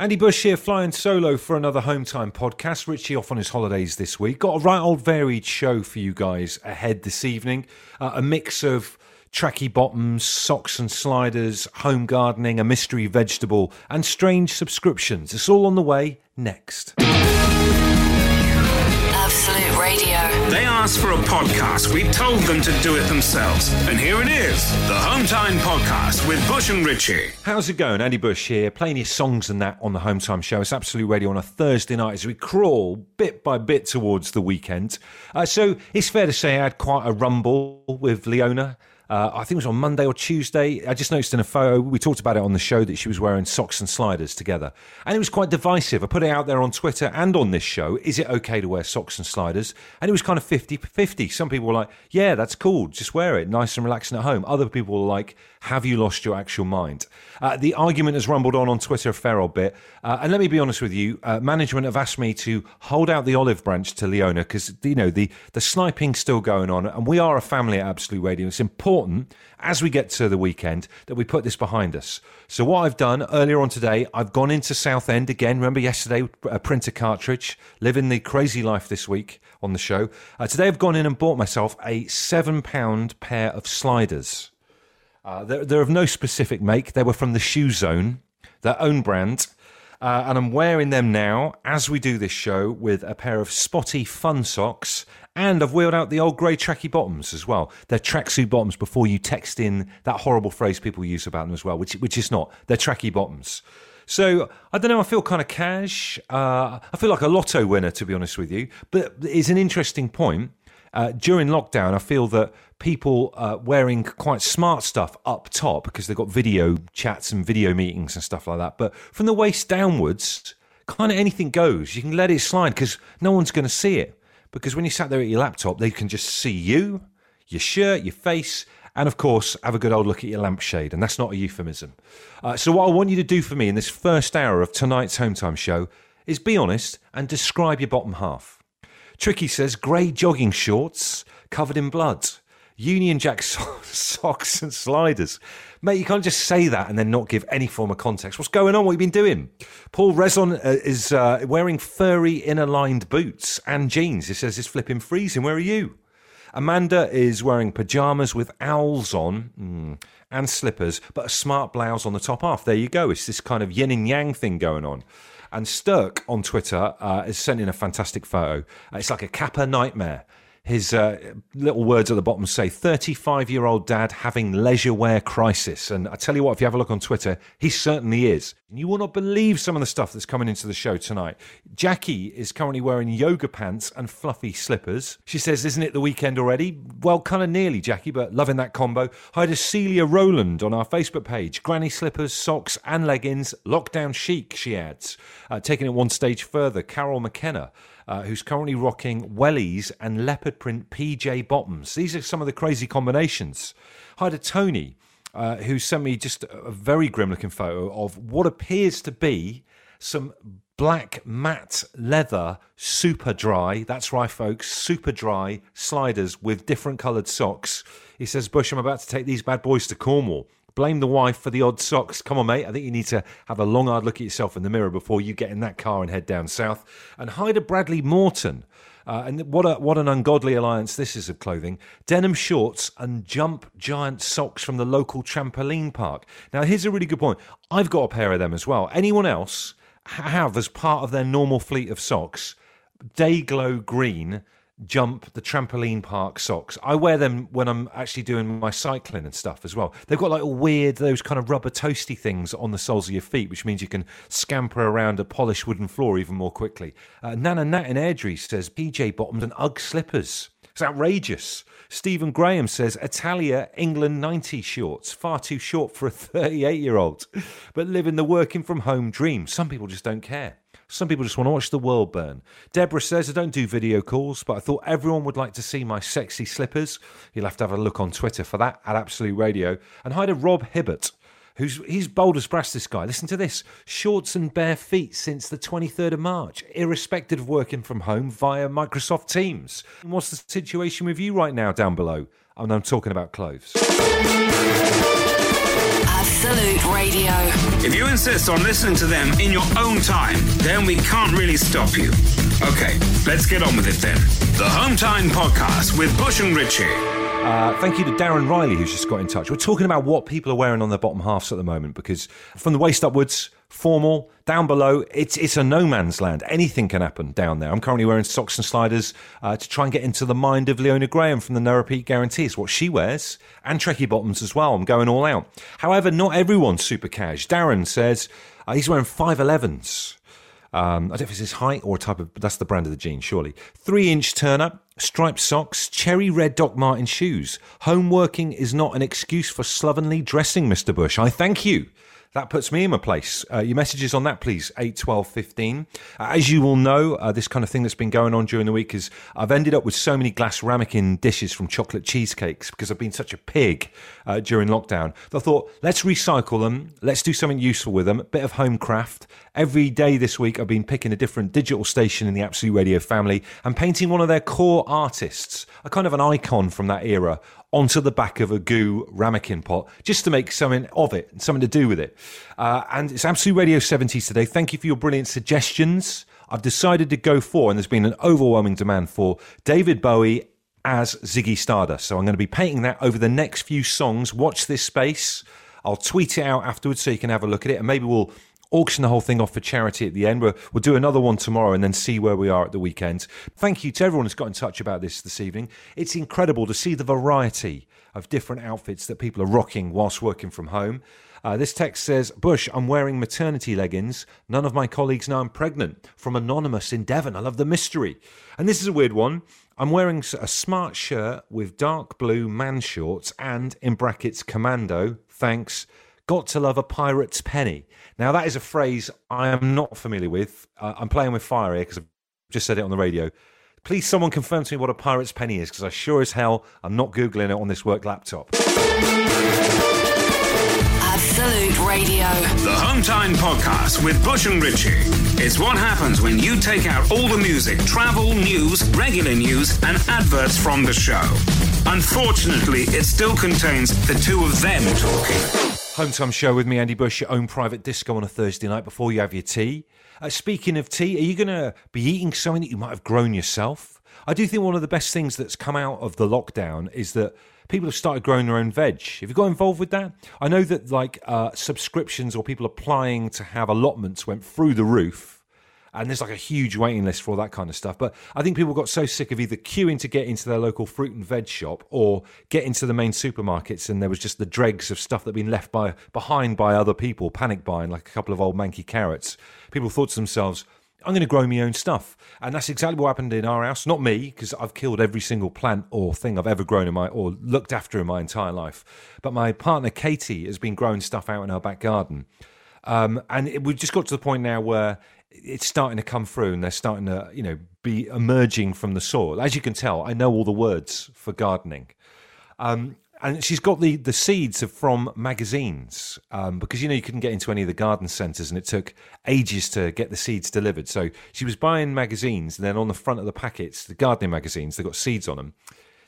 Andy Bush here, flying solo for another Home Time podcast. Richie off on his holidays this week. Got a right old varied show for you guys ahead this evening. Uh, a mix of tracky bottoms, socks and sliders, home gardening, a mystery vegetable, and strange subscriptions. It's all on the way next. Absolute Radio. They asked for a podcast. We told them to do it themselves. And here it is the Home Time Podcast with Bush and Richie. How's it going? Andy Bush here, playing your songs and that on the Home Time Show. It's Absolute Radio on a Thursday night as we crawl bit by bit towards the weekend. Uh, so it's fair to say I had quite a rumble with Leona. Uh, I think it was on Monday or Tuesday. I just noticed in a photo, we talked about it on the show, that she was wearing socks and sliders together. And it was quite divisive. I put it out there on Twitter and on this show. Is it okay to wear socks and sliders? And it was kind of 50 50. Some people were like, yeah, that's cool. Just wear it. Nice and relaxing at home. Other people were like, have you lost your actual mind? Uh, the argument has rumbled on on Twitter a fair old bit. Uh, and let me be honest with you, uh, management have asked me to hold out the olive branch to Leona because, you know, the, the sniping's still going on. And we are a family at Absolute Radio. It's important as we get to the weekend that we put this behind us. So, what I've done earlier on today, I've gone into Southend again. Remember yesterday, a printer cartridge, living the crazy life this week on the show. Uh, today, I've gone in and bought myself a £7 pair of sliders. Uh, they're, they're, of no specific make. They were from the Shoe Zone, their own brand. Uh, and I'm wearing them now as we do this show with a pair of spotty fun socks. And I've wheeled out the old grey tracky bottoms as well. They're tracksuit bottoms before you text in that horrible phrase people use about them as well, which, which is not. They're tracky bottoms. So I don't know. I feel kind of cash. Uh, I feel like a lotto winner, to be honest with you. But it's an interesting point. Uh, during lockdown, I feel that people uh, wearing quite smart stuff up top because they've got video chats and video meetings and stuff like that. But from the waist downwards, kind of anything goes. You can let it slide because no one's going to see it. Because when you sat there at your laptop, they can just see you, your shirt, your face, and of course, have a good old look at your lampshade. And that's not a euphemism. Uh, so, what I want you to do for me in this first hour of tonight's Home Time show is be honest and describe your bottom half. Tricky says grey jogging shorts covered in blood. Union Jack so- socks and sliders. Mate, you can't just say that and then not give any form of context. What's going on? What have you been doing? Paul Rezon uh, is uh, wearing furry inner lined boots and jeans. He says it's flipping freezing. Where are you? Amanda is wearing pajamas with owls on mm, and slippers, but a smart blouse on the top half. There you go. It's this kind of yin and yang thing going on. And Sturk on Twitter uh, has sent in a fantastic photo. Uh, it's like a Kappa nightmare. His uh, little words at the bottom say 35 year old dad having leisure wear crisis. And I tell you what, if you have a look on Twitter, he certainly is. And you will not believe some of the stuff that's coming into the show tonight. Jackie is currently wearing yoga pants and fluffy slippers. She says, Isn't it the weekend already? Well, kind of nearly, Jackie, but loving that combo. Hi to Celia Rowland on our Facebook page. Granny slippers, socks, and leggings. Lockdown chic, she adds. Uh, taking it one stage further, Carol McKenna uh, who's currently rocking wellies and leopard print PJ bottoms. These are some of the crazy combinations. Hi to Tony, uh, who sent me just a very grim looking photo of what appears to be some black matte leather Superdry that's right folks Superdry sliders with different coloured socks he says bush i'm about to take these bad boys to cornwall Blame the wife for the odd socks. Come on, mate. I think you need to have a long, hard look at yourself in the mirror before you get in that car and head down south. And to Bradley Morton. Uh, and what a, what an ungodly alliance this is of clothing. Denim shorts and jump giant socks from the local trampoline park. Now, here's a really good point. I've got a pair of them as well. Anyone else have, as part of their normal fleet of socks, day glow green jump the trampoline park socks. I wear them when I'm actually doing my cycling and stuff as well. They've got like weird those kind of rubber toasty things on the soles of your feet, which means you can scamper around a polished wooden floor even more quickly. Uh, Nana Nat in Airdrie says PJ bottoms and UGG slippers. It's outrageous. Stephen Graham says Italia England 90 shorts, far too short for a 38 year old, but living the working from home dream. Some people just don't care. Some people just want to watch the world burn. Deborah says, I don't do video calls, but I thought everyone would like to see my sexy slippers. You'll have to have a look on Twitter for that at Absolute Radio. And hi to Rob Hibbert. Who's he's bold as brass, this guy. Listen to this. Shorts and bare feet since the 23rd of March, irrespective of working from home via Microsoft Teams. And what's the situation with you right now down below? Oh, and I'm talking about clothes. Absolute Radio. If you insist on listening to them in your own time, then we can't really stop you. Okay, let's get on with it then. The Home Time Podcast with Bush and Richie. Uh, thank you to Darren Riley, who's just got in touch. We're talking about what people are wearing on their bottom halves at the moment because from the waist upwards, formal, down below, it's it's a no man's land. Anything can happen down there. I'm currently wearing socks and sliders uh, to try and get into the mind of Leona Graham from the No Repeat Guarantee. It's what she wears, and tracky bottoms as well. I'm going all out. However, not everyone's super cash. Darren says uh, he's wearing 511s. Um, I don't know if it's his height or type of, that's the brand of the jeans, surely. Three inch turn up, striped socks, cherry red Doc Martin shoes. Home working is not an excuse for slovenly dressing, Mr. Bush. I thank you. That puts me in my place. Uh, your messages on that, please. 8, 12, 15. Uh, as you will know, uh, this kind of thing that's been going on during the week is I've ended up with so many glass ramekin dishes from chocolate cheesecakes because I've been such a pig uh, during lockdown. I thought, let's recycle them. Let's do something useful with them. A bit of home craft. Every day this week, I've been picking a different digital station in the Absolute Radio family and painting one of their core artists, a kind of an icon from that era, onto the back of a Gü ramekin pot just to make something of it, something to do with it. Uh, and it's Absolute Radio 70s today. Thank you for your brilliant suggestions. I've decided to go for, and there's been an overwhelming demand for David Bowie as Ziggy Stardust. So I'm going to be painting that over the next few songs. Watch this space. I'll tweet it out afterwards so you can have a look at it, and maybe we'll auction the whole thing off for charity at the end. We'll, we'll do another one tomorrow and then see where we are at the weekend. Thank you to everyone who's got in touch about this this evening. It's incredible to see the variety of different outfits that people are rocking whilst working from home. Uh, this text says, Bush, I'm wearing maternity leggings. None of my colleagues know I'm pregnant. From Anonymous in Devon. I love the mystery. And this is a weird one. I'm wearing a smart shirt with dark blue man shorts and, in brackets, commando. Thanks. Got to love a pirate's penny. Now, that is a phrase I am not familiar with. Uh, I'm playing with fire here because I've just said it on the radio. Please, someone confirm to me what a pirate's penny is because I sure as hell I'm not Googling it on this work laptop. Absolute Radio. The Home Time Podcast with Bush and Richie. It's what happens when you take out all the music, travel, news, regular news, and adverts from the show. Unfortunately, it still contains the two of them talking. Home Time Show with me, Andy Bush, your own private disco on a Thursday night before you have your tea. Uh, speaking of tea, are you going to be eating something that you might have grown yourself? I do think one of the best things that's come out of the lockdown is that people have started growing their own veg. Have you got involved with that? I know that like uh, subscriptions or people applying to have allotments went through the roof. And there's like a huge waiting list for all that kind of stuff. But I think people got so sick of either queuing to get into their local fruit and veg shop or get into the main supermarkets, and there was just the dregs of stuff that had been left by behind by other people, panic buying, like a couple of old manky carrots. People thought to themselves, I'm going to grow my own stuff. And that's exactly what happened in our house. Not me, because I've killed every single plant or thing I've ever grown in my or looked after in my entire life. But my partner Katie has been growing stuff out in our back garden. Um, and it, we've just got to the point now where it's starting to come through and they're starting to, you know, be emerging from the soil. As you can tell, I know all the words for gardening. Um, and she's got the, the seeds from magazines um, because you know you couldn't get into any of the garden centres and it took ages to get the seeds delivered. So she was buying magazines and then on the front of the packets, the gardening magazines, they've got seeds on them.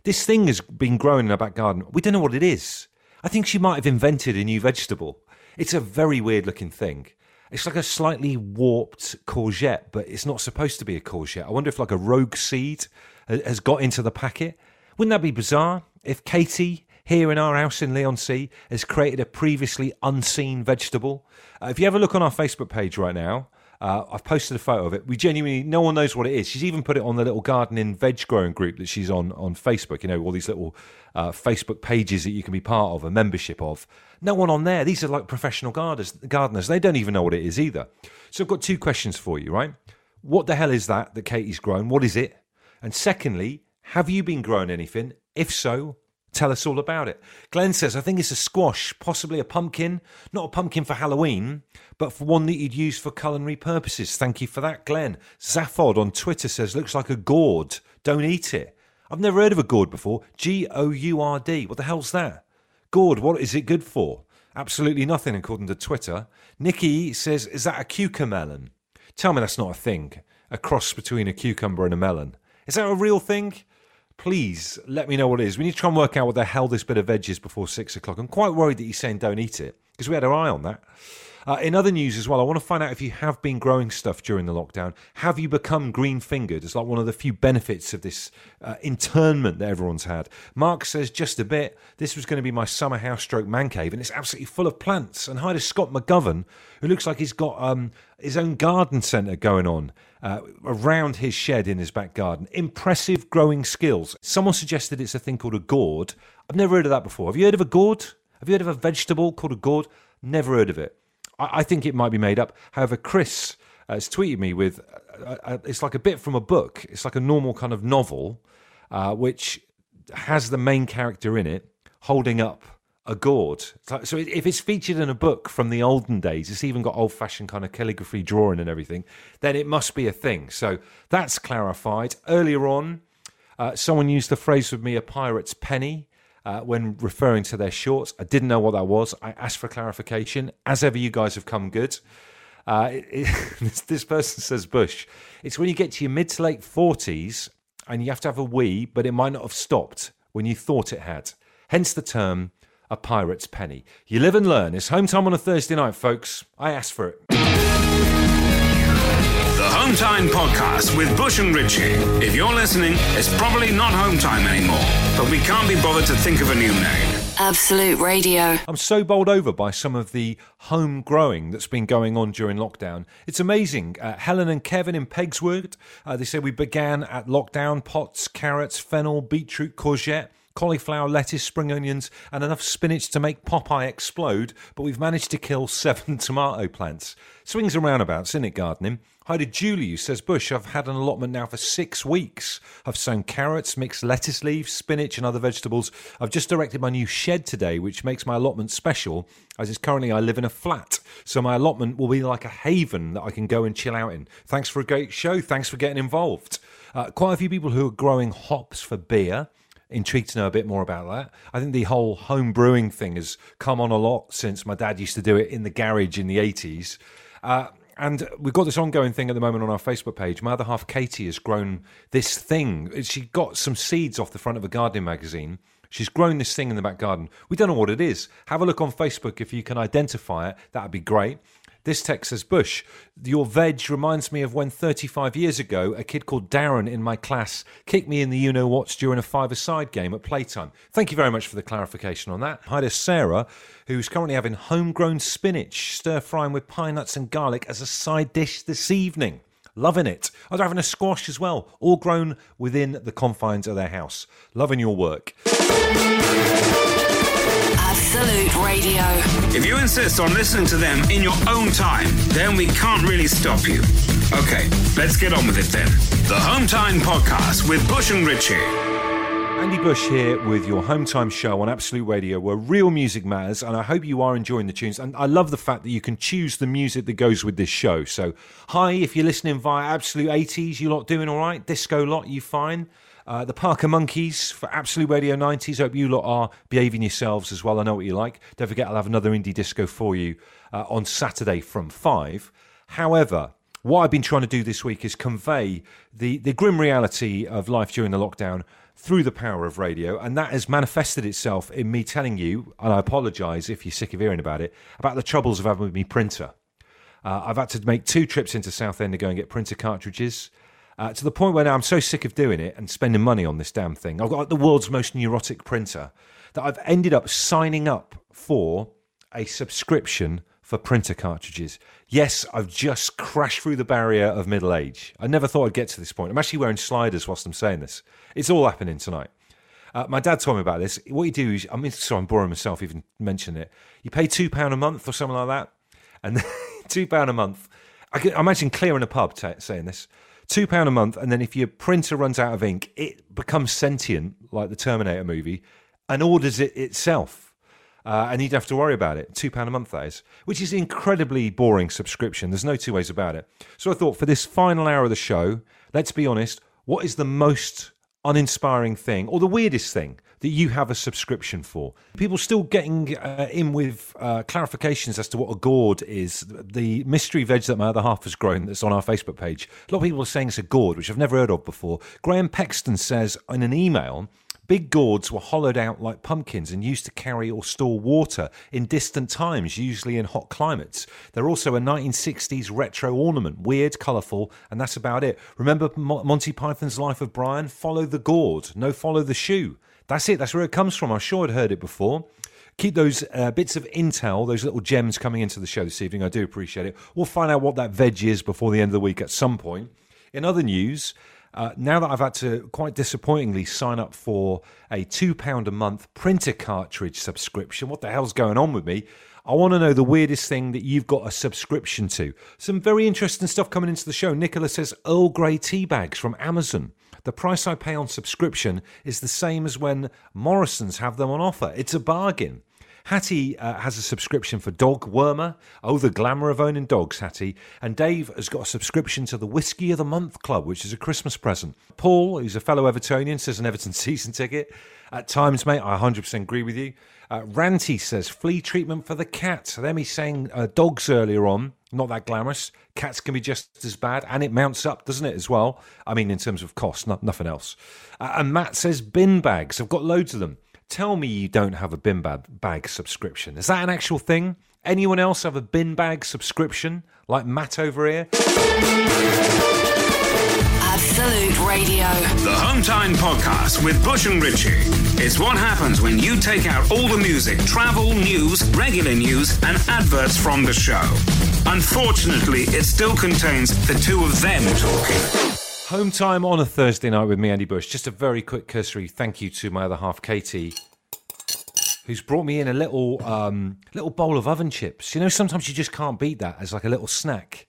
This thing has been growing in our back garden. We don't know what it is. I think she might have invented a new vegetable. It's a very weird looking thing. It's like a slightly warped courgette, but it's not supposed to be a courgette. I wonder if like a rogue seed has got into the packet. Wouldn't that be bizarre if Katie here in our house in Leigh-on-Sea has created a previously unseen vegetable? Uh, if you a look on our Facebook page right now, uh, I've posted a photo of it. We genuinely, no one knows what it is. She's even put it on the little gardening veg growing group that she's on on Facebook. You know, all these little uh, Facebook pages that you can be part of, a membership of. No one on there. These are like professional gardeners. Gardeners. They don't even know what it is either. So I've got two questions for you. Right? What the hell is that that Katie's grown? What is it? And secondly, have you been growing anything? If so, Tell us all about it. Glenn says, I think it's a squash, possibly a pumpkin. Not a pumpkin for Halloween, but for one that you'd use for culinary purposes. Thank you for that, Glenn. Zaphod on Twitter says, looks like a gourd. Don't eat it. I've never heard of a gourd before. G O U R D. What the hell's that? Gourd, what is it good for? Absolutely nothing, according to Twitter. Nikki says, Is that a cucumber melon? Tell me that's not a thing. A cross between a cucumber and a melon. Is that a real thing? Please let me know what it is. We need to try and work out what the hell this bit of veg is before six o'clock. I'm quite worried that he's saying don't eat it because we had our eye on that. Uh, in other news as well, I want to find out if you have been growing stuff during the lockdown. Have you become green fingered? It's like one of the few benefits of this uh, internment that everyone's had. Mark says just a bit. This was going to be my summer house stroke man cave, and it's absolutely full of plants. And hi to Scott McGovern, who looks like he's got um, his own garden centre going on. Uh, around his shed in his back garden. Impressive growing skills. Someone suggested it's a thing called a gourd. I've never heard of that before. Have you heard of a gourd? Have you heard of a vegetable called a gourd? Never heard of it. I, I think it might be made up. However, Chris has tweeted me with uh, uh, it's like a bit from a book. It's like a normal kind of novel, uh, which has the main character in it holding up a gourd. So, if it's featured in a book from the olden days, it's even got old fashioned kind of calligraphy drawing and everything, then it must be a thing. So that's clarified. Earlier on, uh, someone used the phrase with me, a pirate's penny. Uh, when referring to their shorts, I didn't know what that was. I asked for clarification. As ever, you guys have come good. Uh, it, it, this person says, Bush, it's when you get to your mid to late 40s and you have to have a wee, but it might not have stopped when you thought it had. Hence the term a pirate's penny. You live and learn. It's home time on a Thursday night, folks. I asked for it. The Home Time Podcast with Bush and Richie. If you're listening, it's probably not Home Time anymore, but we can't be bothered to think of a new name. Absolute Radio. I'm so bowled over by some of the home growing that's been going on during lockdown. It's amazing. Uh, Helen and Kevin in Pegswood, uh, they say we began at lockdown pots, carrots, fennel, beetroot, courgette cauliflower, lettuce, spring onions, and enough spinach to make Popeye explode, but we've managed to kill seven tomato plants. Swings and roundabouts, isn't it, gardening? Hi to Julie, who says, Bush, I've had an allotment now for six weeks. I've sown carrots, mixed lettuce leaves, spinach, and other vegetables. I've just erected my new shed today, which makes my allotment special, as it's currently I live in a flat. So my allotment will be like a haven that I can go and chill out in. Thanks for a great show. Thanks for getting involved. Uh, quite a few people who are growing hops for beer intrigued to know a bit more about that. I think the whole home brewing thing has come on a lot since my dad used to do it in the garage in the 80s. Uh, and we've got this ongoing thing at the moment on our Facebook page. My other half, Katie, has grown this thing. She got some seeds off the front of a gardening magazine. She's grown this thing in the back garden. We don't know what it is. Have a look on Facebook if you can identify it. That'd be great. This text says, Bush, your veg reminds me of when 35 years ago a kid called Darren in my class kicked me in the you know what's during a five a side game at playtime. Thank you very much for the clarification on that. Hi to Sarah, who's currently having homegrown spinach stir frying with pine nuts and garlic as a side dish this evening. Loving it. Oh, they're having a squash as well, all grown within the confines of their house. Loving your work. Absolute Radio. If you insist on listening to them in your own time, then we can't really stop you. Okay, let's get on with it then. The Home Time Podcast with Bush and Richie. Andy Bush here with your home time show on Absolute Radio where real music matters and I hope you are enjoying the tunes and I love the fact that you can choose the music that goes with this show. So hi if you're listening via Absolute 80s, you lot doing all right? Disco lot, you fine? Uh, the Parker Monkeys for Absolute Radio 90s. Hope you lot are behaving yourselves as well. I know what you like. Don't forget, I'll have another indie disco for you uh, on Saturday from 5. However, what I've been trying to do this week is convey the, the grim reality of life during the lockdown through the power of radio, and that has manifested itself in me telling you, and I apologise if you're sick of hearing about it, about the troubles of having me printer. Uh, I've had to make two trips into Southend to go and get printer cartridges uh, to the point where now I'm so sick of doing it and spending money on this damn thing. I've got the world's most neurotic printer that I've ended up signing up for a subscription for printer cartridges. Yes, I've just crashed through the barrier of middle age. I never thought I'd get to this point. I'm actually wearing sliders whilst I'm saying this. It's all happening tonight. Uh, my dad told me about this. What you do is, I mean, sorry, I'm boring myself even mentioning it. You pay £2 a month or something like that. And £2 a month. I can imagine clearing a pub t- saying this two pound a month, and then if your printer runs out of ink, it becomes sentient, like the Terminator movie, and orders it itself. Uh, and you don't have to worry about it. Two pound a month, that is, which is incredibly boring subscription. There's no two ways about it. So I thought for this final hour of the show, let's be honest. What is the most uninspiring thing, or the weirdest thing that you have a subscription for. People still getting uh, in with uh, clarifications as to what a gourd is. The mystery veg that my other half has grown that's on our Facebook page. A lot of people are saying it's a gourd, which I've never heard of before. Graham Pexton says in an email Big gourds were hollowed out like pumpkins and used to carry or store water in distant times, usually in hot climates. They're also a 1960s retro ornament, weird, colourful, and that's about it. Remember Monty Python's Life of Brian? Follow the gourd, no follow the shoe. That's it, that's where it comes from. I'm sure I'd heard it before keep those uh, bits of intel, those little gems coming into the show this evening. I do appreciate it. We'll find out what that veg is before the end of the week at some point. In other news, uh, now that I've had to quite disappointingly sign up for a £2 a month printer cartridge subscription, what the hell's going on with me? I want to know the weirdest thing that you've got a subscription to. Some very interesting stuff coming into the show. Nicola says Earl Grey tea bags from Amazon. The price I pay on subscription is the same as when Morrison's have them on offer. It's a bargain. Hattie uh, has a subscription for Dog Wormer. Oh, the glamour of owning dogs, Hattie. And Dave has got a subscription to the Whiskey of the Month Club, which is a Christmas present. Paul, who's a fellow Evertonian, says an Everton season ticket. At times, mate, I 100% agree with you. Uh, Ranty says flea treatment for the cat. So them he's saying uh, dogs earlier on, not that glamorous. Cats can be just as bad, and it mounts up, doesn't it, as well? I mean, in terms of cost, not, nothing else. Uh, and Matt says bin bags. I've got loads of them. Tell me you don't have a bin bag subscription. Is that an actual thing? Anyone else have a bin bag subscription like Matt over here? Absolute Radio. The Home Time Podcast with Bush and Richie. It's what happens when you take out all the music, travel, news, regular news, and adverts from the show. Unfortunately, it still contains the two of them talking. Home time on a Thursday night with me, Andy Bush. Just a very quick cursory thank you to my other half, Katie, who's brought me in a little um, little bowl of oven chips. You know, sometimes you just can't beat that as like a little snack.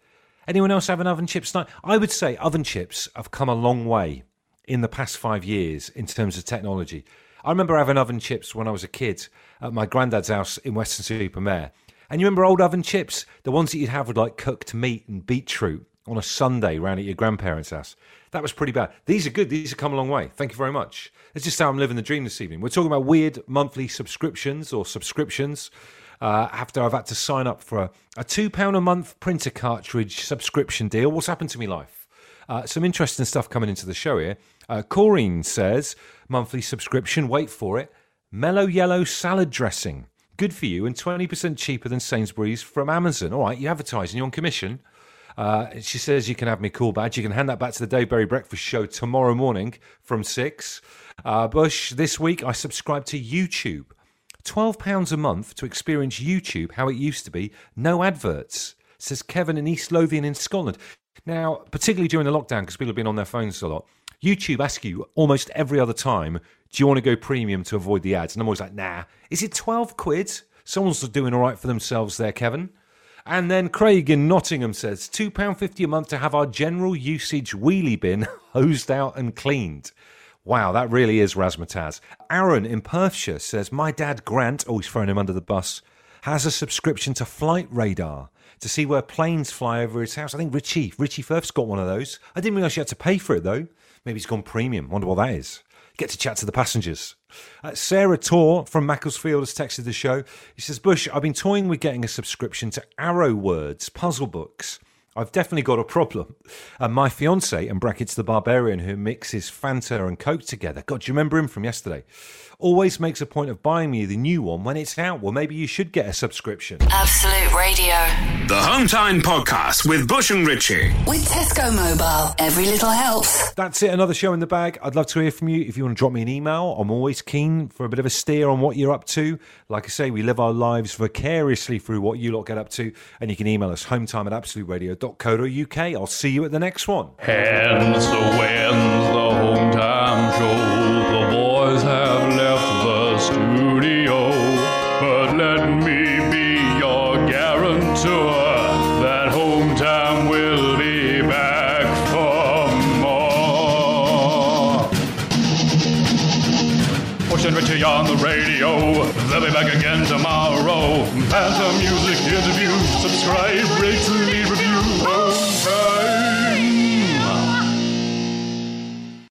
Anyone else have an oven chips night? I would say oven chips have come a long way in the past five years in terms of technology. I remember having oven chips when I was a kid at my granddad's house in Weston-super-Mare. And you remember old oven chips, the ones that you'd have with like cooked meat and beetroot on a Sunday round at your grandparents' house. That was pretty bad. These are good. These have come a long way. Thank you very much. It's just how I'm living the dream this evening. We're talking about weird monthly subscriptions or subscriptions. Uh, after I've had to sign up for a, a £2 a month printer cartridge subscription deal. What's happened to me life? Uh, some interesting stuff coming into the show here. Uh, Corrine says, monthly subscription, wait for it. Mellow yellow salad dressing. Good for you and 20% cheaper than Sainsbury's from Amazon. All right, you're advertising, you're on commission. Uh, she says you can have me cool badge. You can hand that back to the Dave Berry Breakfast Show tomorrow morning from six. Uh, Bush, this week I subscribe to YouTube. £12 a month to experience YouTube how it used to be, no adverts, says Kevin in East Lothian in Scotland. Now, particularly during the lockdown, because people have been on their phones a lot, YouTube asks you almost every other time, do you want to go premium to avoid the ads? And I'm always like, nah. Is it 12 quid? Someone's doing all right for themselves there, Kevin. And then Craig in Nottingham says £2.50 a month to have our general usage wheelie bin hosed out and cleaned. Wow, that really is razzmatazz. Aaron in Perthshire says, My dad Grant, always throwing him under the bus, has a subscription to Flight Radar to see where planes fly over his house. I think Richie, Richie Firth's got one of those. I didn't realise you had to pay for it though. Maybe he's gone premium. Wonder what that is. Get to chat to the passengers. Uh, Sarah Tor from Macclesfield has texted the show. He says, Bush, I've been toying with getting a subscription to Arrow Words puzzle books. I've definitely got a problem. And my fiance, and brackets the barbarian who mixes Fanta and Coke together, God, do you remember him from yesterday? Always makes a point of buying me the new one when it's out. Well, maybe you should get a subscription. Absolute Radio. The Home Time Podcast with Bush and Richie. With Tesco Mobile, every little helps. That's it, another show in the bag. I'd love to hear from you. If you want to drop me an email, I'm always keen for a bit of a steer on what you're up to. Like I say, we live our lives vicariously through what you lot get up to. And you can email us hometime at absoluteradio.co.uk. I'll see you at the next one. Hence the wins the home time show. The boys have left the studio, but let me be your guarantor that home time will be back for more. Bush and Richie on the radio, they'll be back again tomorrow. Phantom music interview, subscribe, rate, leave.